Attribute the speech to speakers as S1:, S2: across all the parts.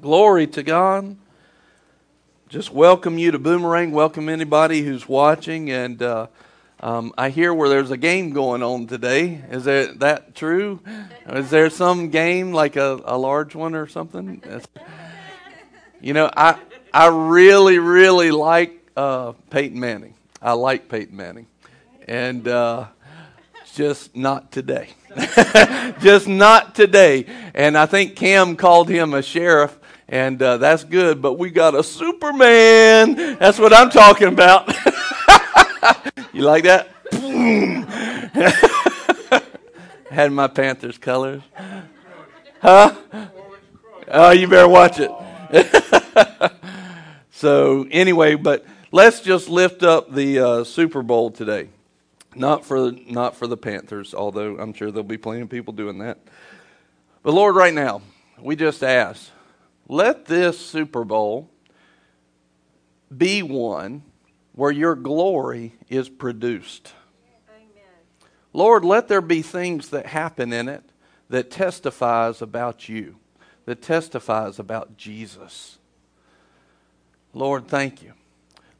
S1: Glory to God. Just welcome you to Boomerang. Welcome anybody who's watching. And uh, um, I hear where there's a game going on today. Is that, that true? Is there some game like a, a large one or something? You know, I I really really like uh, Peyton Manning. I like Peyton Manning, and uh, just not today. just not today. And I think Cam called him a sheriff and uh, that's good. But we got a Superman. That's what I'm talking about. you like that? Had my Panthers colors. Huh? Oh, you better watch it. so anyway, but let's just lift up the uh, Super Bowl today. Not for not for the Panthers, although I'm sure there'll be plenty of people doing that. But Lord, right now, we just ask let this Super Bowl be one where your glory is produced. Amen. Lord, let there be things that happen in it that testifies about you, that testifies about Jesus. Lord, thank you.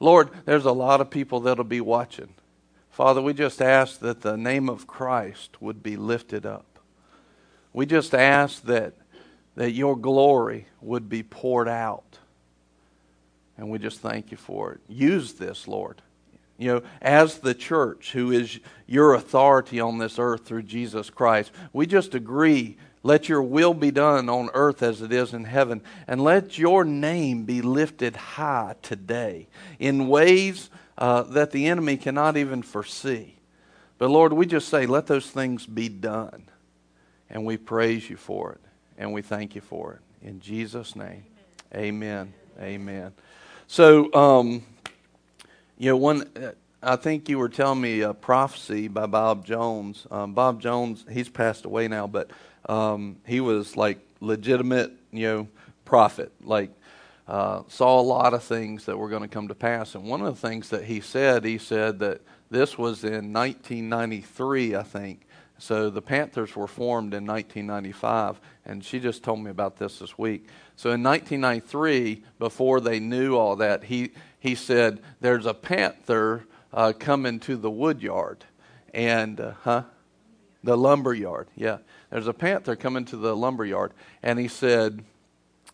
S1: Lord, there's a lot of people that'll be watching. Father, we just ask that the name of Christ would be lifted up. We just ask that that your glory would be poured out. And we just thank you for it. Use this, Lord. You know, as the church, who is your authority on this earth through Jesus Christ, we just agree let your will be done on earth as it is in heaven. And let your name be lifted high today in ways uh, that the enemy cannot even foresee. But Lord, we just say, let those things be done. And we praise you for it and we thank you for it. In Jesus' name, amen. Amen. So, um, you know, one, I think you were telling me a prophecy by Bob Jones. Um, Bob Jones, he's passed away now, but um, he was like legitimate, you know, prophet. Like, uh, saw a lot of things that were going to come to pass. And one of the things that he said, he said that this was in 1993, I think, so the Panthers were formed in 1995, and she just told me about this this week. So in 1993, before they knew all that, he, he said, There's a panther uh, coming to the wood yard. And, uh, huh? The lumber yard, yeah. There's a panther coming to the lumber yard. And he said,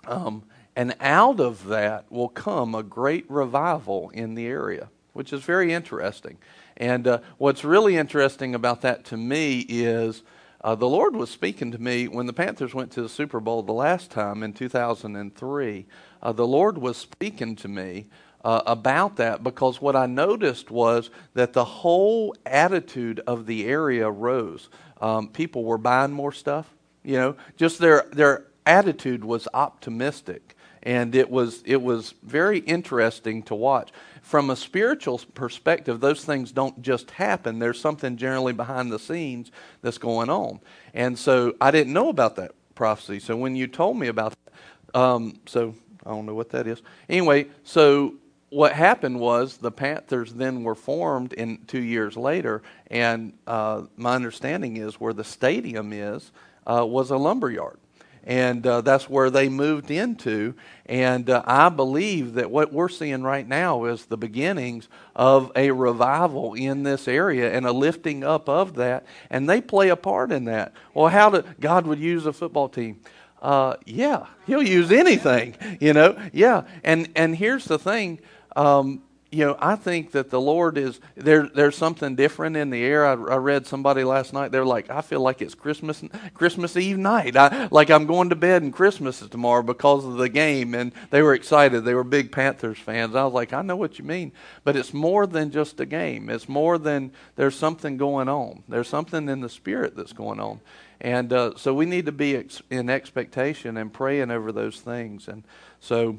S1: um, And out of that will come a great revival in the area, which is very interesting. And uh, what's really interesting about that to me is uh, the Lord was speaking to me when the Panthers went to the Super Bowl the last time in 2003. Uh, the Lord was speaking to me uh, about that because what I noticed was that the whole attitude of the area rose. Um, people were buying more stuff, you know, just their, their attitude was optimistic and it was it was very interesting to watch from a spiritual perspective, those things don't just happen. There's something generally behind the scenes that's going on. And so I didn't know about that prophecy. So when you told me about that, um, so I don't know what that is. Anyway, so what happened was the Panthers then were formed in two years later, and uh, my understanding is where the stadium is uh, was a lumber yard and uh, that's where they moved into. And uh, I believe that what we're seeing right now is the beginnings of a revival in this area and a lifting up of that, and they play a part in that. Well, how did God would use a football team? Uh, yeah, He'll use anything, you know. Yeah, and and here's the thing. Um, you know, I think that the Lord is there. There's something different in the air. I, I, read somebody last night. They're like, I feel like it's Christmas, Christmas Eve night. I, like I'm going to bed and Christmas is tomorrow because of the game. And they were excited. They were big Panthers fans. I was like, I know what you mean, but it's more than just a game. It's more than there's something going on. There's something in the spirit that's going on, and uh, so we need to be ex- in expectation and praying over those things. And so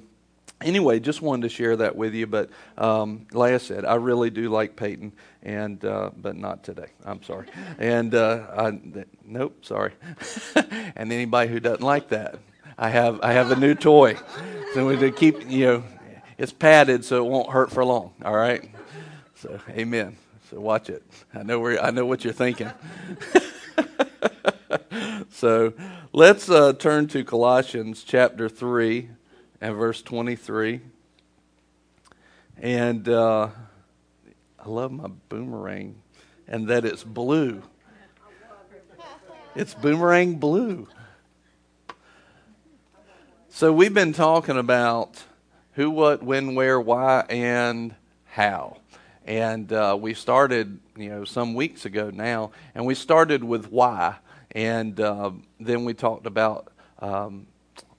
S1: anyway, just wanted to share that with you. But um, like I said, I really do like Peyton, and uh, but not today. I'm sorry. And uh, I, th- nope, sorry. and anybody who doesn't like that, I have I have a new toy. So we to keep you know, it's padded so it won't hurt for long. All right. So amen. So watch it. I know where I know what you're thinking. So let's uh, turn to Colossians chapter 3 and verse 23. And uh, I love my boomerang and that it's blue. It's boomerang blue. So we've been talking about who, what, when, where, why, and how. And uh, we started, you know, some weeks ago now, and we started with why. And uh, then we talked about um,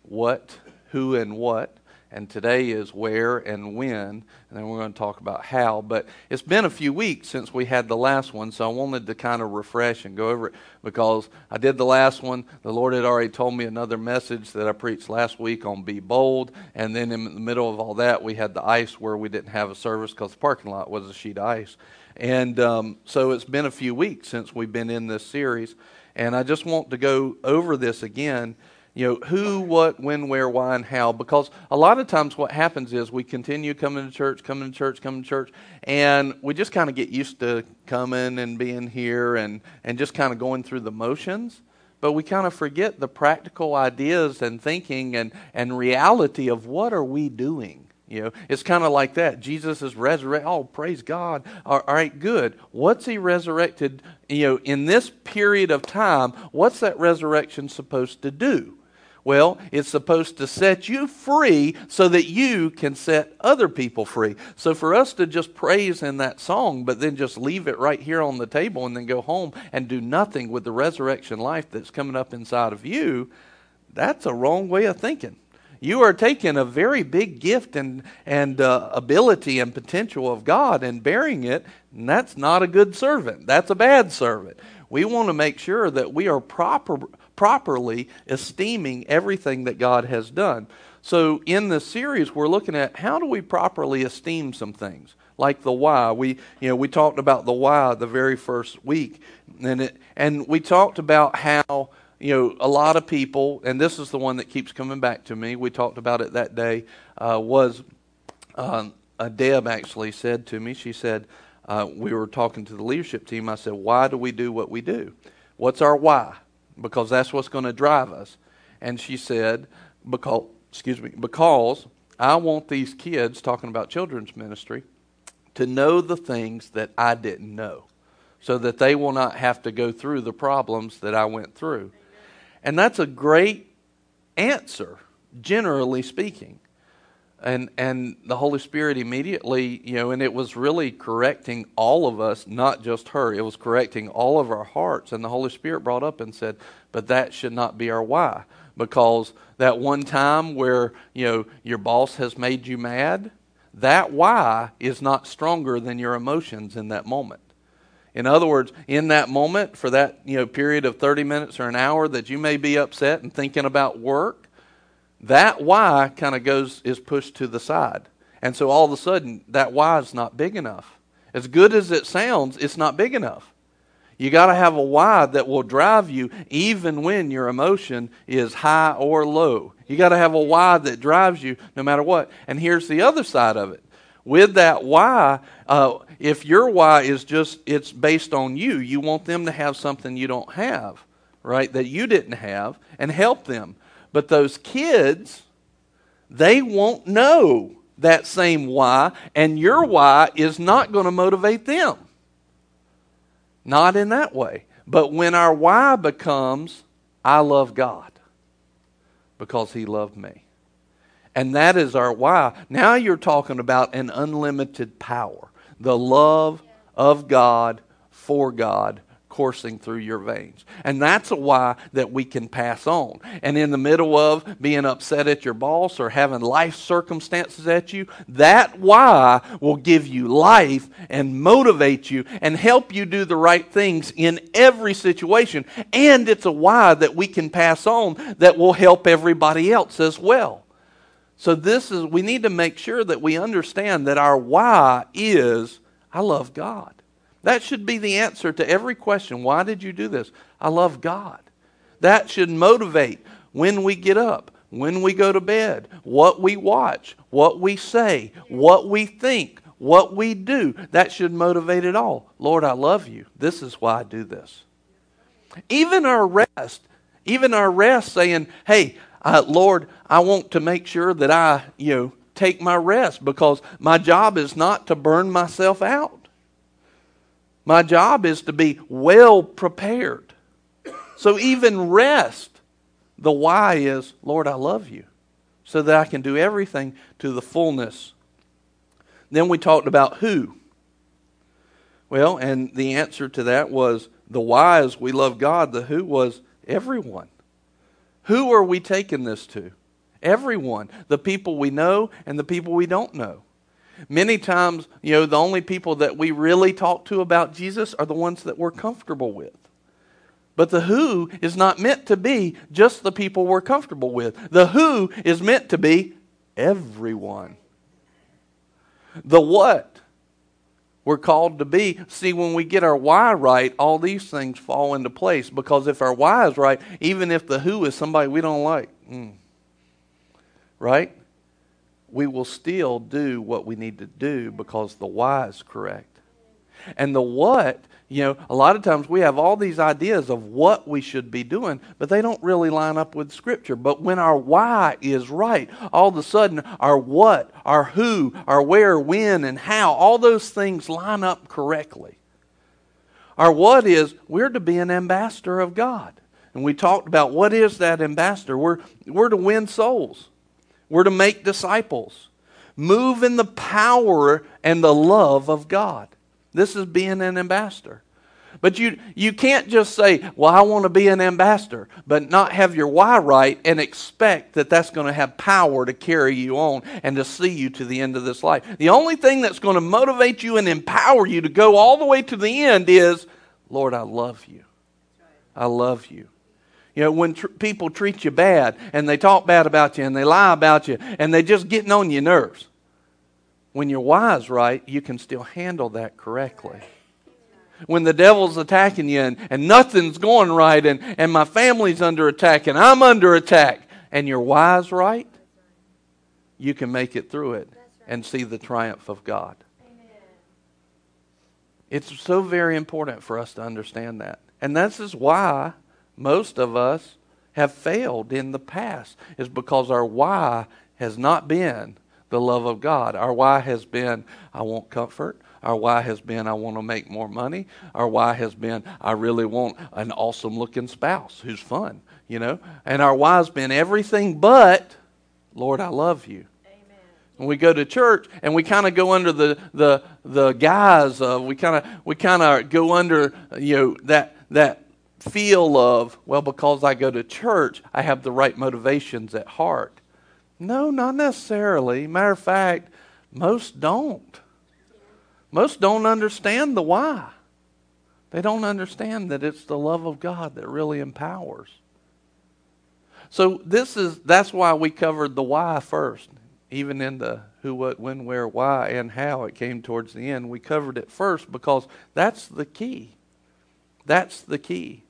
S1: what, who, and what and today is where and when, and then we're going to talk about how. But it's been a few weeks since we had the last one, so I wanted to kind of refresh and go over it because I did the last one. The Lord had already told me another message that I preached last week on be bold, and then in the middle of all that, we had the ice where we didn't have a service because the parking lot was a sheet of ice. And um, so it's been a few weeks since we've been in this series, and I just want to go over this again you know, who, what, when, where, why, and how. Because a lot of times what happens is we continue coming to church, coming to church, coming to church, and we just kind of get used to coming and being here and, and just kind of going through the motions. But we kind of forget the practical ideas and thinking and, and reality of what are we doing. You know, it's kind of like that. Jesus is resurrected. Oh, praise God. All right, good. What's he resurrected, you know, in this period of time? What's that resurrection supposed to do? Well, it's supposed to set you free so that you can set other people free. So for us to just praise in that song, but then just leave it right here on the table and then go home and do nothing with the resurrection life that's coming up inside of you, that's a wrong way of thinking. You are taking a very big gift and, and uh, ability and potential of God and bearing it, and that's not a good servant. That's a bad servant. We want to make sure that we are proper properly esteeming everything that God has done. So, in this series, we're looking at how do we properly esteem some things, like the why. We, you know, we talked about the why the very first week, and it, and we talked about how you know a lot of people, and this is the one that keeps coming back to me. We talked about it that day. Uh, was uh, Deb actually said to me? She said uh, we were talking to the leadership team. I said, "Why do we do what we do? What's our why?" Because that's what's going to drive us. And she said, because, excuse me, because I want these kids, talking about children's ministry, to know the things that I didn't know so that they will not have to go through the problems that I went through. And that's a great answer, generally speaking and and the holy spirit immediately you know and it was really correcting all of us not just her. It was correcting all of our hearts. And the holy spirit brought up and said but that should not be our why because that one time where you know your boss has made you mad that why is not stronger than your emotions in that moment. In other words in that moment for that you know period of 30 minutes or an hour that you may be upset and thinking about work that why kind of goes is pushed to the side. And so all of a sudden that why is not big enough. As good as it sounds, it's not big enough. You got to have a why that will drive you even when your emotion is high or low. You got to have a why that drives you no matter what. And here's the other side of it. With that why, uh, if your why is just it's based on you, you want them to have something you don't have, right? That you didn't have, and help them. But those kids, they won't know that same why, and your why is not going to motivate them. Not in that way. But when our why becomes, I love God because He loved me. And that is our why. Now you're talking about an unlimited power, the love of God for God coursing through your veins. And that's a why that we can pass on. And in the middle of being upset at your boss or having life circumstances at you, that why will give you life and motivate you and help you do the right things in every situation. And it's a why that we can pass on that will help everybody else as well. So this is we need to make sure that we understand that our why is I love God. That should be the answer to every question. Why did you do this? I love God. That should motivate when we get up, when we go to bed, what we watch, what we say, what we think, what we do. That should motivate it all. Lord, I love you. This is why I do this. Even our rest Even our rest, saying, hey, uh, Lord, I want to make sure that I, you know, take my rest because my job is not to burn myself out. My job is to be well prepared. So even rest, the why is, Lord, I love you, so that I can do everything to the fullness. Then we talked about who. Well, and the answer to that was the why is we love God. The who was everyone. Who are we taking this to? Everyone. The people we know and the people we don't know. Many times, you know, the only people that we really talk to about Jesus are the ones that we're comfortable with. But the who is not meant to be just the people we're comfortable with. The who is meant to be everyone. The what we're called to be. See, when we get our why right, all these things fall into place. Because if our why is right, even if the who is somebody we don't like, mm, right? We will still do what we need to do because the why is correct. And the what you know, a lot of times we have all these ideas of what we should be doing, but they don't really line up with Scripture. But when our why is right, all of a sudden our what, our who, our where, when, and how, all those things line up correctly. Our what is we're to be an ambassador of God. And we talked about what is that ambassador? We're, we're to win souls, we're to make disciples, move in the power and the love of God. This is being an ambassador. But you, you can't just say, Well, I want to be an ambassador, but not have your why right and expect that that's going to have power to carry you on and to see you to the end of this life. The only thing that's going to motivate you and empower you to go all the way to the end is, Lord, I love you. I love you. You know, when tr- people treat you bad and they talk bad about you and they lie about you and they're just getting on your nerves when your why is right, you can still handle that correctly. When the devil's attacking you and, and nothing's going right and, and my family's under attack and I'm under attack and your why is right, you can make it through it and see the triumph of God. It's so very important for us to understand that. And this is why most of us have failed in the past, is because our why has not been the love of God. Our why has been, I want comfort. Our why has been, I want to make more money. Our why has been, I really want an awesome looking spouse who's fun, you know? And our why has been everything but, Lord, I love you. And we go to church and we kind of go under the, the, the guise of, we kind of we kind of go under, you know, that, that feel of, well, because I go to church, I have the right motivations at heart. No, not necessarily. Matter of fact, most don't. Most don't understand the why. They don't understand that it's the love of God that really empowers. So this is that's why we covered the why first. Even in the who, what, when, where, why, and how it came towards the end, we covered it first because that's the key. That's the key.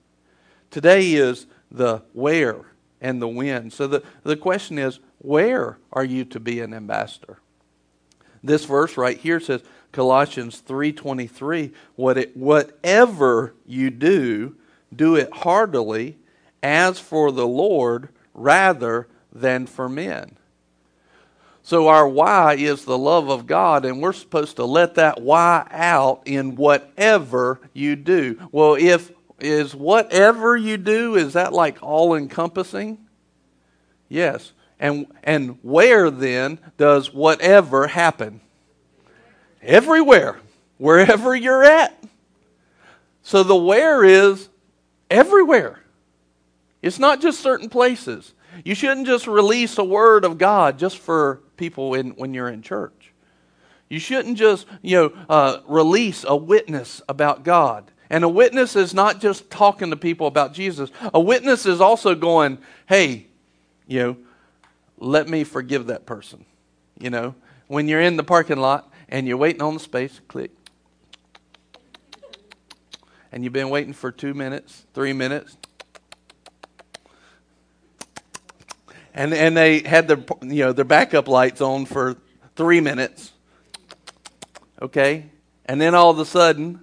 S1: Today is the where and the when. So the, the question is, where are you to be an ambassador? This verse right here says, Colossians 3:23, what it, whatever you do, do it heartily as for the Lord rather than for men. So our why is the love of God, and we're supposed to let that why out in whatever you do. Well, if is whatever you do, is that like all encompassing? Yes. And, and where then does whatever happen? Everywhere, wherever you're at. So the where is everywhere. It's not just certain places. You shouldn't just release a word of God just for people in, when you're in church. You shouldn't just, you know, uh, release a witness about God. And a witness is not just talking to people about Jesus. A witness is also going, hey, you know, let me forgive that person. You know, when you're in the parking lot and you're waiting on the space, click. And you've been waiting for two minutes, three minutes. And, and they had their, you know, their backup lights on for three minutes. Okay? And then all of a sudden,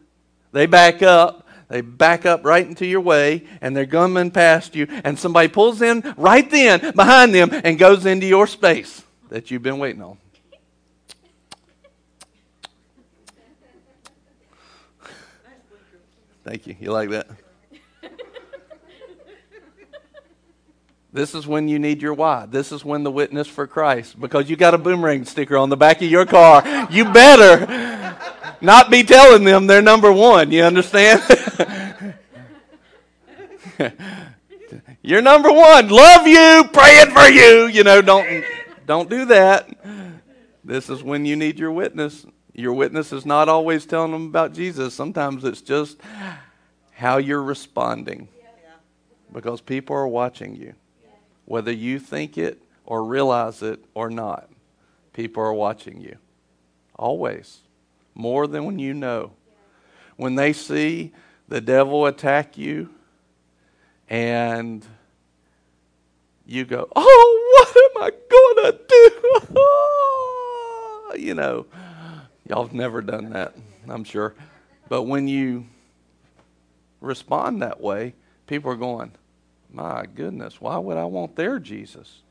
S1: they back up They back up right into your way and they're coming past you, and somebody pulls in right then behind them and goes into your space that you've been waiting on. Thank you. You like that? This is when you need your why. This is when the witness for Christ, because you got a boomerang sticker on the back of your car. You better not be telling them they're number one. You understand? You're number one. Love you, praying for you. You know, don't don't do that. This is when you need your witness. Your witness is not always telling them about Jesus. Sometimes it's just how you're responding. Because people are watching you whether you think it or realize it or not. People are watching you. Always. More than when you know. When they see the devil attack you and you go, Oh, what am I going to do? you know, y'all have never done that, I'm sure. But when you respond that way, people are going, my goodness, why would I want their Jesus?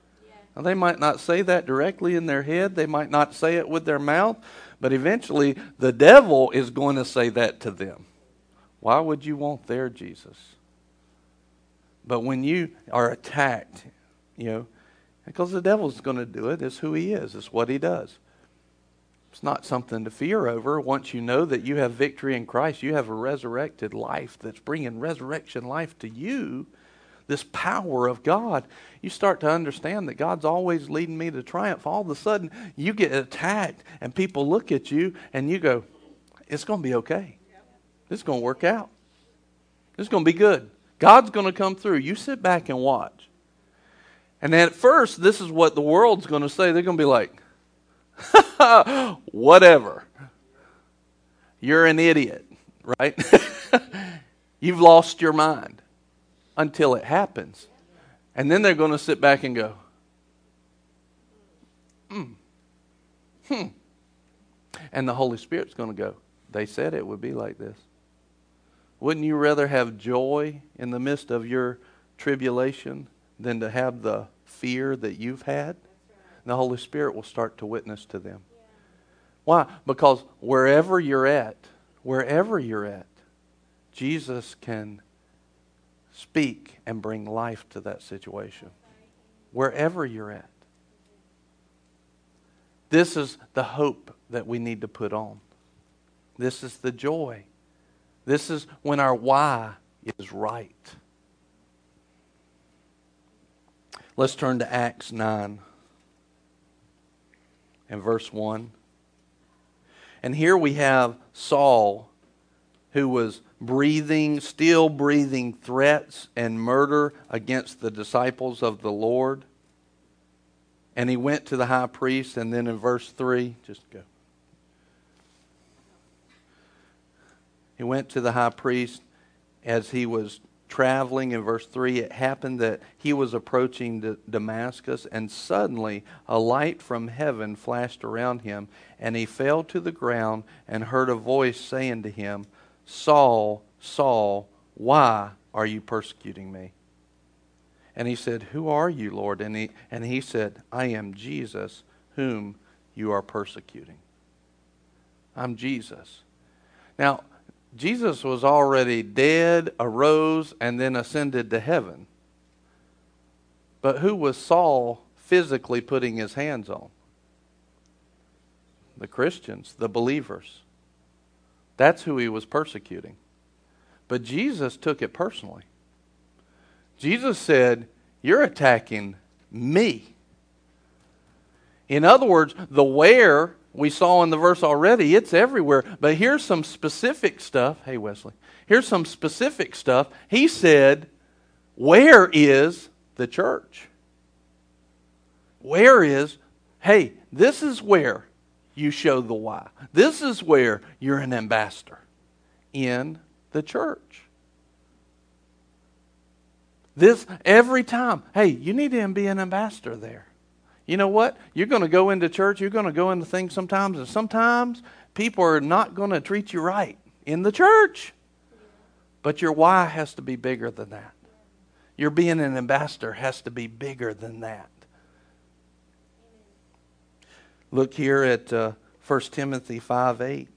S1: Now, they might not say that directly in their head, they might not say it with their mouth, but eventually the devil is going to say that to them. Why would you want their Jesus? But when you are attacked, you know, because the devil's going to do it, it's who he is, it's what he does. It's not something to fear over. Once you know that you have victory in Christ, you have a resurrected life that's bringing resurrection life to you this power of God, you start to understand that God's always leading me to triumph. All of a sudden, you get attacked, and people look at you, and you go, It's going to be okay. It's going to work out. It's going to be good. God's going to come through. You sit back and watch. And at first, this is what the world's going to say. They're going to be like, whatever. You're an idiot, right? You've lost your mind until it happens. And then they're going to sit back and go, hmm, hmm. And the Holy Spirit's going to go, they said it would be like this. Wouldn't you rather have joy in the midst of your tribulation than to have the fear that you've had? The Holy Spirit will start to witness to them. Why? Because wherever you're at, wherever you're at, Jesus can speak and bring life to that situation, wherever you're at. This is the hope that we need to put on. This is the joy. This is when our why is right. Let's turn to Acts 9 and verse 1. And here we have Saul, who was breathing, still breathing threats and murder against the disciples of the Lord. And he went to the high priest, and then in verse 3, just go. He went to the high priest as he was traveling. In verse 3, it happened that he was approaching Damascus, and suddenly a light from heaven flashed around him, and he fell to the ground and heard a voice saying to him, Saul, Saul, why are you persecuting me? And he said, Who are you, Lord? And he, and he said, I am Jesus, whom you are persecuting. I'm Jesus. Now, Jesus was already dead, arose, and then ascended to heaven. But who was Saul physically putting his hands on? The Christians, the believers. That's who he was persecuting. But Jesus took it personally. Jesus said, You're attacking me. In other words, the where we saw in the verse already, it's everywhere. But here's some specific stuff. Hey, Wesley. Here's some specific stuff. He said, Where is the church? Where is, hey, this is where you show the why. This is where you're an ambassador in the church. This every time, hey, you need to be an ambassador there. You know what? You're going to go into church, you're going to go into things sometimes, and sometimes people are not going to treat you right in the church. But your why has to be bigger than that. Your being an ambassador has to be bigger than that. Look here at uh, 1 Timothy 5 8.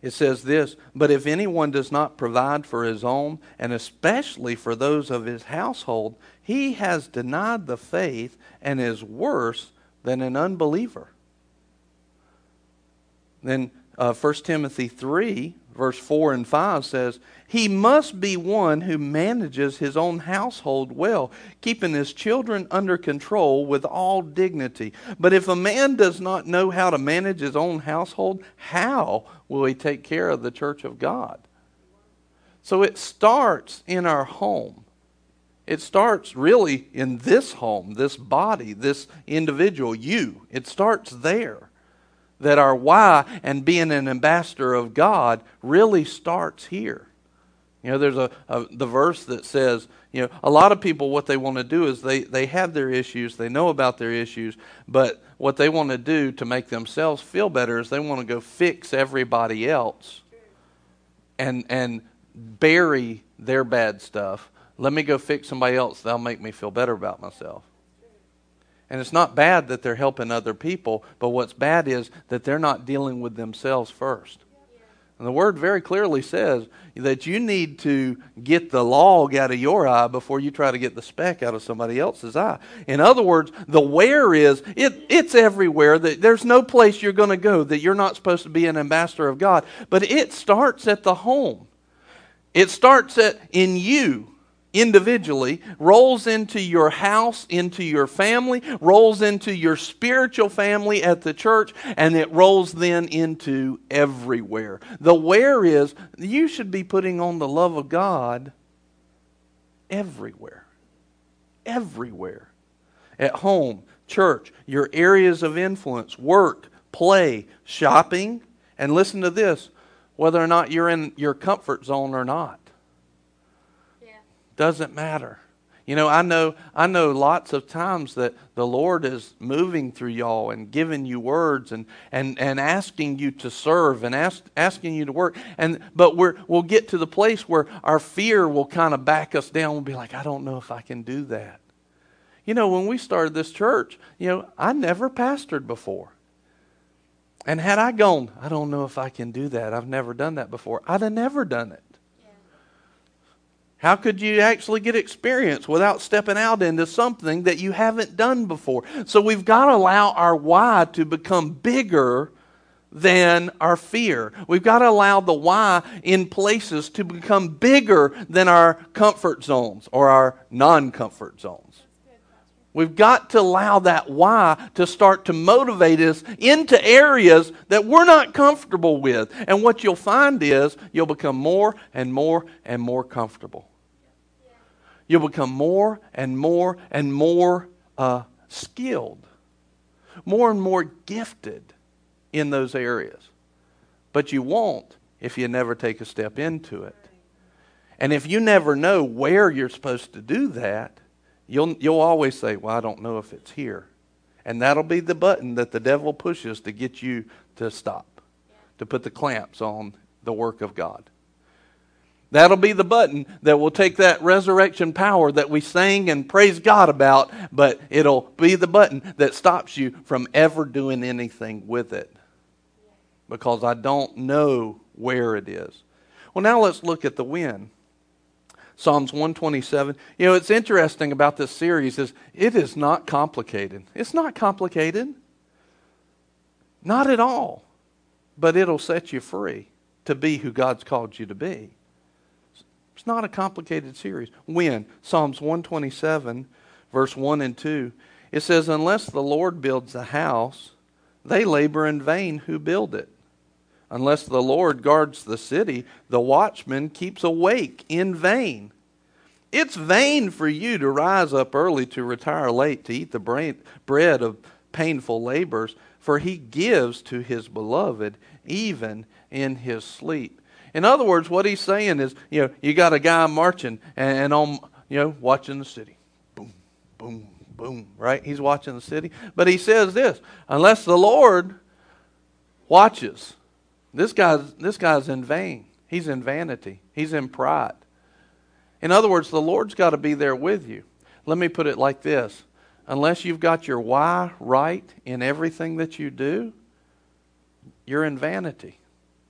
S1: It says this But if anyone does not provide for his own, and especially for those of his household, he has denied the faith and is worse than an unbeliever. Then uh, 1 Timothy 3, verse 4 and 5 says, He must be one who manages his own household well, keeping his children under control with all dignity. But if a man does not know how to manage his own household, how will he take care of the church of God? So it starts in our home. It starts really in this home, this body, this individual, you. It starts there that our why and being an ambassador of God really starts here. You know, there's a, a, the verse that says, you know, a lot of people what they want to do is they they have their issues, they know about their issues, but what they want to do to make themselves feel better is they want to go fix everybody else and and bury their bad stuff. Let me go fix somebody else, that'll make me feel better about myself. And it's not bad that they're helping other people, but what's bad is that they're not dealing with themselves first. And the word very clearly says that you need to get the log out of your eye before you try to get the speck out of somebody else's eye. In other words, the where is it, it's everywhere. That there's no place you're going to go that you're not supposed to be an ambassador of God. But it starts at the home. It starts at in you individually, rolls into your house, into your family, rolls into your spiritual family at the church, and it rolls then into everywhere. The where is you should be putting on the love of God everywhere. Everywhere. At home, church, your areas of influence, work, play, shopping, and listen to this whether or not you're in your comfort zone or not. Doesn't matter. You know, I know I know lots of times that the Lord is moving through y'all and giving you words and and, and asking you to serve and ask, asking you to work. And but we're we'll get to the place where our fear will kind of back us down. We'll be like, I don't know if I can do that. You know, when we started this church, you know, I never pastored before. And had I gone, I don't know if I can do that. I've never done that before. I'd have never done it. How could you actually get experience without stepping out into something that you haven't done before? So we've got to allow our why to become bigger than our fear. We've got to allow the why in places to become bigger than our comfort zones or our non comfort zones. We've got to allow that why to start to motivate us into areas that we're not comfortable with. And what you'll find is you'll become more and more and more comfortable. You'll become more and more and more uh, skilled, more and more gifted in those areas. But you won't if you never take a step into it. And if you never know where you're supposed to do that, you'll, you'll always say, Well, I don't know if it's here. And that'll be the button that the devil pushes to get you to stop, to put the clamps on the work of God. That'll be the button that will take that resurrection power that we sang and praise God about, but it'll be the button that stops you from ever doing anything with it. Because I don't know where it is. Well, now let's look at the when. Psalms 127. You know, it's interesting about this series is it is not complicated. It's not complicated. Not at all. But it'll set you free to be who God's called you to be. It's not a complicated series. When? Psalms 127, verse 1 and 2. It says, Unless the Lord builds a house, they labor in vain who build it. Unless the Lord guards the city, the watchman keeps awake in vain. It's vain for you to rise up early to retire late to eat the bread of painful labors, for he gives to his beloved even in his sleep. In other words, what he's saying is, you know, you got a guy marching and, and on, you know, watching the city. Boom, boom, boom, right? He's watching the city. But he says this unless the Lord watches, this guy's, this guy's in vain. He's in vanity, he's in pride. In other words, the Lord's got to be there with you. Let me put it like this unless you've got your why right in everything that you do, you're in vanity.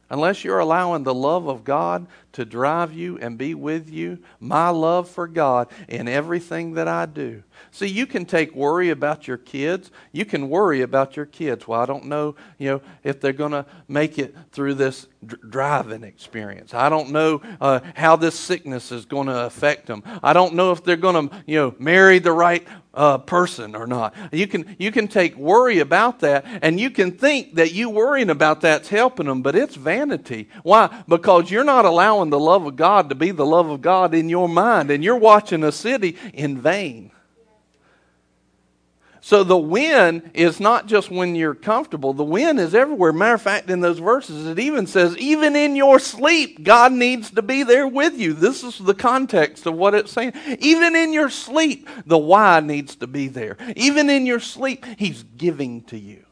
S1: Unless you're allowing the love of God to drive you and be with you, my love for God in everything that I do. See, you can take worry about your kids. You can worry about your kids. Well, I don't know, you know, if they're going to make it through this driving experience. I don't know uh, how this sickness is going to affect them. I don't know if they're going to, you know, marry the right uh, person or not. You can you can take worry about that, and you can think that you worrying about that's helping them, but it's vanity. Why? Because you're not allowing the love of God to be the love of God in your mind, and you're watching a city in vain. So the win is not just when you're comfortable. The win is everywhere. Matter of fact, in those verses, it even says, even in your sleep, God needs to be there with you. This is the context of what it's saying. Even in your sleep, the why needs to be there. Even in your sleep, He's giving to you.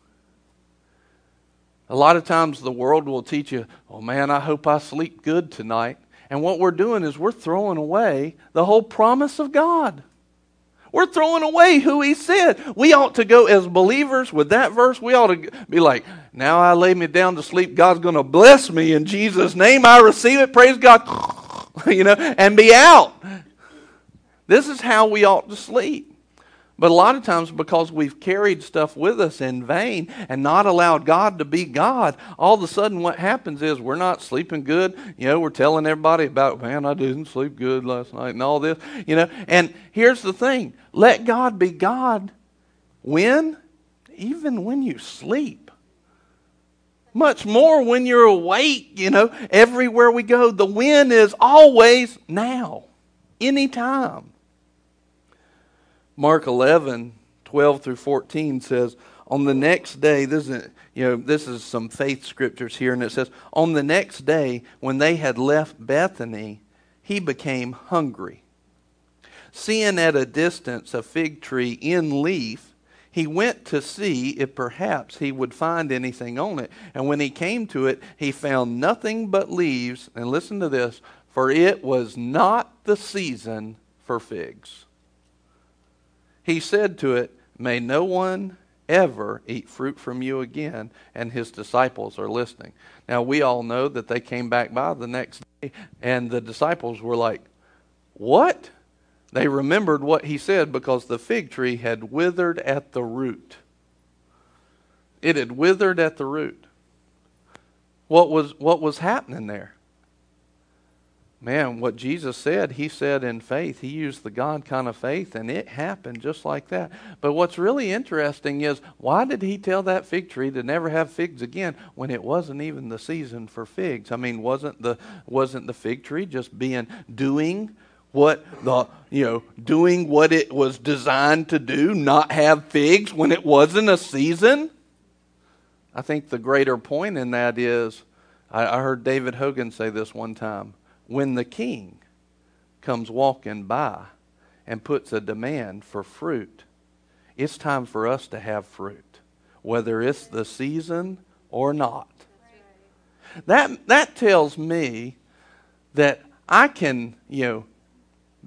S1: A lot of times the world will teach you, oh man, I hope I sleep good tonight. And what we're doing is we're throwing away the whole promise of God. We're throwing away who he said. We ought to go as believers with that verse. We ought to be like, now I lay me down to sleep. God's going to bless me in Jesus' name. I receive it. Praise God. you know, and be out. This is how we ought to sleep. But a lot of times, because we've carried stuff with us in vain and not allowed God to be God, all of a sudden what happens is we're not sleeping good. You know, we're telling everybody about, man, I didn't sleep good last night and all this. You know, and here's the thing let God be God when? Even when you sleep. Much more when you're awake, you know, everywhere we go. The win is always now, anytime. Mark 11, 12 through 14 says, On the next day, this is, you know, this is some faith scriptures here, and it says, On the next day, when they had left Bethany, he became hungry. Seeing at a distance a fig tree in leaf, he went to see if perhaps he would find anything on it. And when he came to it, he found nothing but leaves. And listen to this for it was not the season for figs he said to it, May no one ever eat fruit from you again. And his disciples are listening. Now, we all know that they came back by the next day, and the disciples were like, What? They remembered what he said because the fig tree had withered at the root. It had withered at the root. What was, what was happening there? Man, what Jesus said, he said in faith. He used the God kind of faith, and it happened just like that. But what's really interesting is why did he tell that fig tree to never have figs again when it wasn't even the season for figs? I mean, wasn't the wasn't the fig tree just being doing what the you know doing what it was designed to do, not have figs when it wasn't a season? I think the greater point in that is I, I heard David Hogan say this one time when the king comes walking by and puts a demand for fruit, it's time for us to have fruit, whether it's the season or not. That, that tells me that I can, you know,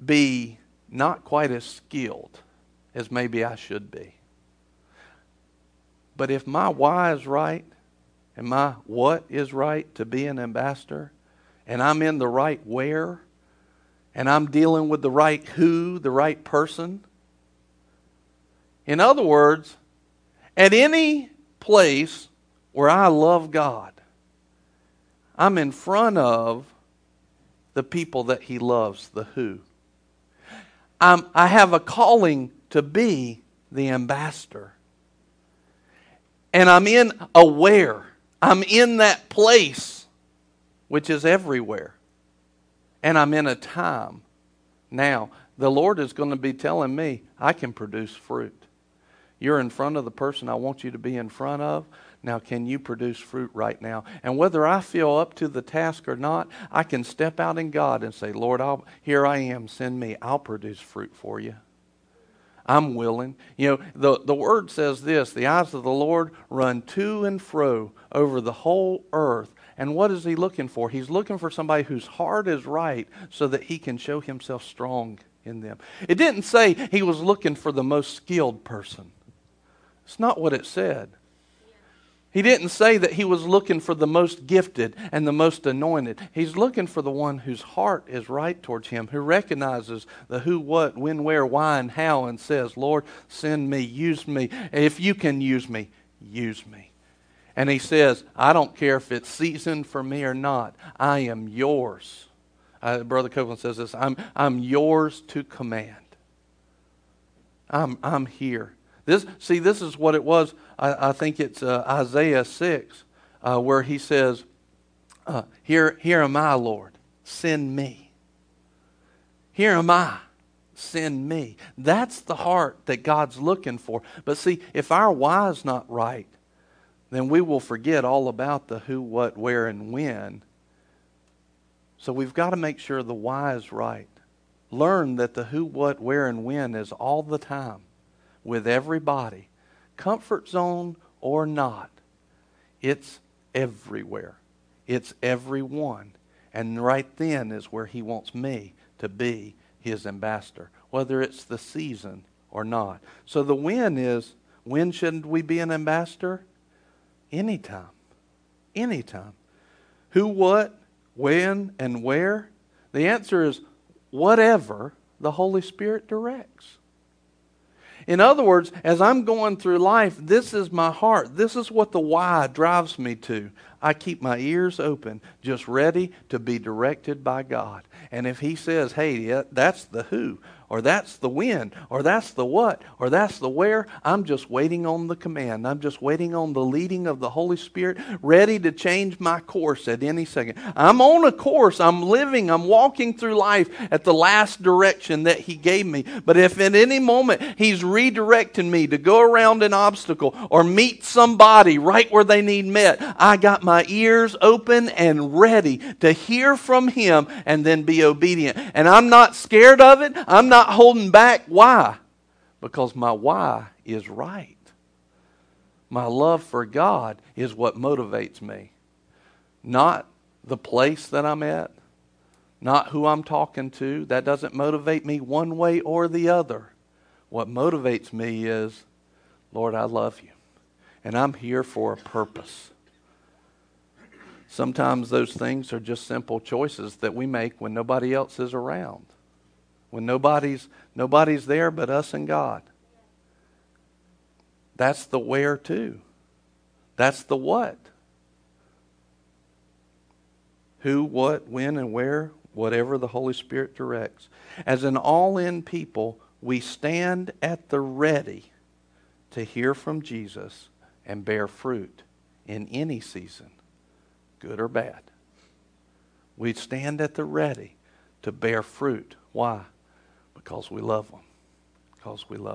S1: be not quite as skilled as maybe I should be. But if my why is right and my what is right to be an ambassador, and I'm in the right where, and I'm dealing with the right who, the right person. In other words, at any place where I love God, I'm in front of the people that He loves, the who. I'm, I have a calling to be the ambassador. And I'm in aware. I'm in that place which is everywhere. And I'm in a time now. The Lord is going to be telling me I can produce fruit. You're in front of the person I want you to be in front of. Now, can you produce fruit right now? And whether I feel up to the task or not, I can step out in God and say, Lord, I'll, here I am, send me. I'll produce fruit for you. I'm willing. You know, the, the word says this the eyes of the Lord run to and fro over the whole earth And what is he looking for? He's looking for somebody whose heart is right so that he can show himself strong in them. It didn't say he was looking for the most skilled person. It's not what it said. He didn't say that he was looking for the most gifted and the most anointed. He's looking for the one whose heart is right towards him, who recognizes the who, what, when, where, why, and how, and says, Lord, send me, use me. If you can use me, use me. And he says, I don't care if it's seasoned for me or not, I am yours. Uh, Brother Copeland says this I'm, I'm yours to command. I'm, I'm here. This, see, this is what it was. I, I think it's uh, Isaiah 6, uh, where he says, uh, here, here am I, Lord. Send me. Here am I. Send me. That's the heart that God's looking for. But see, if our why is not right, then we will forget all about the who, what, where, and when. So we've got to make sure the why is right. Learn that the who, what, where, and when is all the time with everybody, comfort zone or not. It's everywhere. It's everyone. And right then is where he wants me to be his ambassador, whether it's the season or not. So the when is when shouldn't we be an ambassador? Anytime. Anytime. Who, what, when, and where? The answer is whatever the Holy Spirit directs. In other words, as I'm going through life, this is my heart. This is what the why drives me to. I keep my ears open, just ready to be directed by God. And if He says, hey, that's the who, or that's the when, or that's the what, or that's the where. I'm just waiting on the command. I'm just waiting on the leading of the Holy Spirit, ready to change my course at any second. I'm on a course. I'm living. I'm walking through life at the last direction that He gave me. But if at any moment He's redirecting me to go around an obstacle or meet somebody right where they need met, I got my ears open and ready to hear from Him and then be obedient. And I'm not scared of it. I'm not not holding back. Why? Because my why is right. My love for God is what motivates me. Not the place that I'm at, not who I'm talking to. That doesn't motivate me one way or the other. What motivates me is, Lord, I love you. And I'm here for a purpose. Sometimes those things are just simple choices that we make when nobody else is around when nobody's nobody's there but us and God. That's the where to. That's the what. Who, what, when, and where, whatever the Holy Spirit directs. As an all in people, we stand at the ready to hear from Jesus and bear fruit in any season, good or bad. We stand at the ready to bear fruit. Why? Because we love them. Because we love